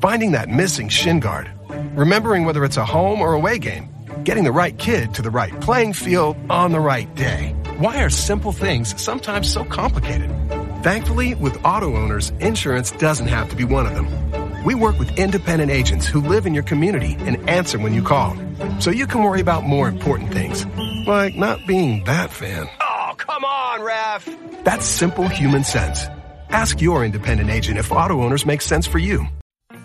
finding that missing shin guard, remembering whether it's a home or away game, getting the right kid to the right playing field on the right day. Why are simple things sometimes so complicated? Thankfully, with auto owners, insurance doesn't have to be one of them. We work with independent agents who live in your community and answer when you call. So you can worry about more important things, like not being that fan. Oh, come on, ref! That's simple human sense. Ask your independent agent if auto owners make sense for you.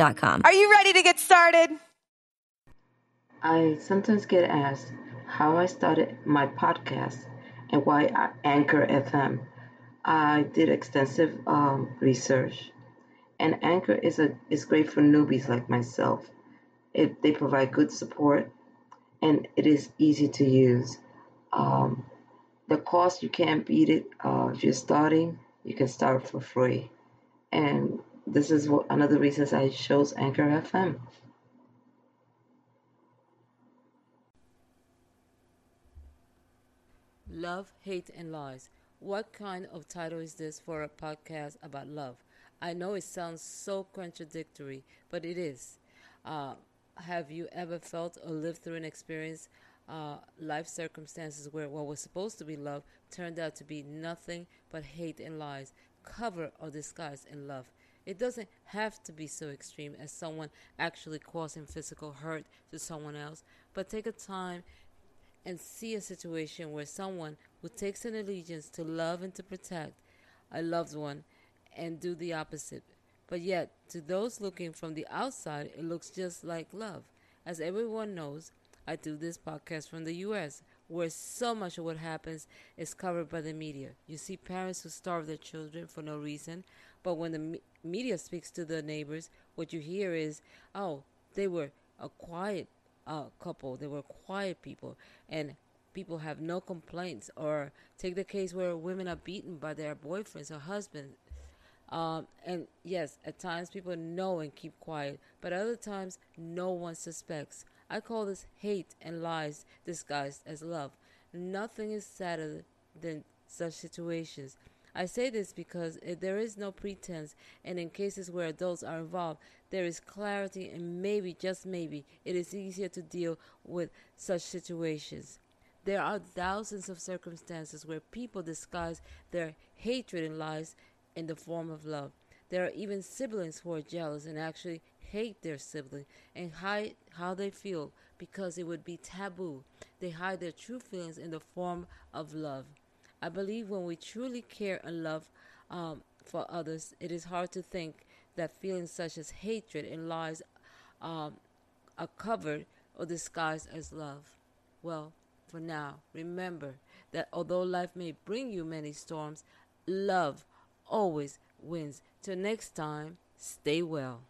I.com. Are you ready to get started? I sometimes get asked how I started my podcast and why I Anchor FM. I did extensive um, research, and Anchor is a is great for newbies like myself. It they provide good support, and it is easy to use. Um, the cost you can't beat it. Uh, if you're starting, you can start for free, and this is what, the reasons I chose Anchor FM. Love, Hate, and Lies. What kind of title is this for a podcast about love? I know it sounds so contradictory, but it is. Uh, have you ever felt or lived through an experience, uh, life circumstances where what was supposed to be love turned out to be nothing but hate and lies, covered or disguised in love? It doesn't have to be so extreme as someone actually causing physical hurt to someone else, but take a time and see a situation where someone who takes an allegiance to love and to protect a loved one and do the opposite. But yet, to those looking from the outside, it looks just like love. As everyone knows, I do this podcast from the US, where so much of what happens is covered by the media. You see parents who starve their children for no reason, but when the me- media speaks to the neighbors, what you hear is, oh, they were a quiet uh, couple, they were quiet people, and people have no complaints. Or take the case where women are beaten by their boyfriends or husbands. Um, and yes, at times people know and keep quiet, but other times no one suspects. I call this hate and lies disguised as love. Nothing is sadder than such situations. I say this because there is no pretense, and in cases where adults are involved, there is clarity, and maybe, just maybe, it is easier to deal with such situations. There are thousands of circumstances where people disguise their hatred and lies in the form of love. There are even siblings who are jealous and actually hate their sibling and hide how they feel because it would be taboo. They hide their true feelings in the form of love. I believe when we truly care and love um, for others, it is hard to think that feelings such as hatred and lies um, are covered or disguised as love. Well, for now, remember that although life may bring you many storms, love always wins. Till next time, stay well.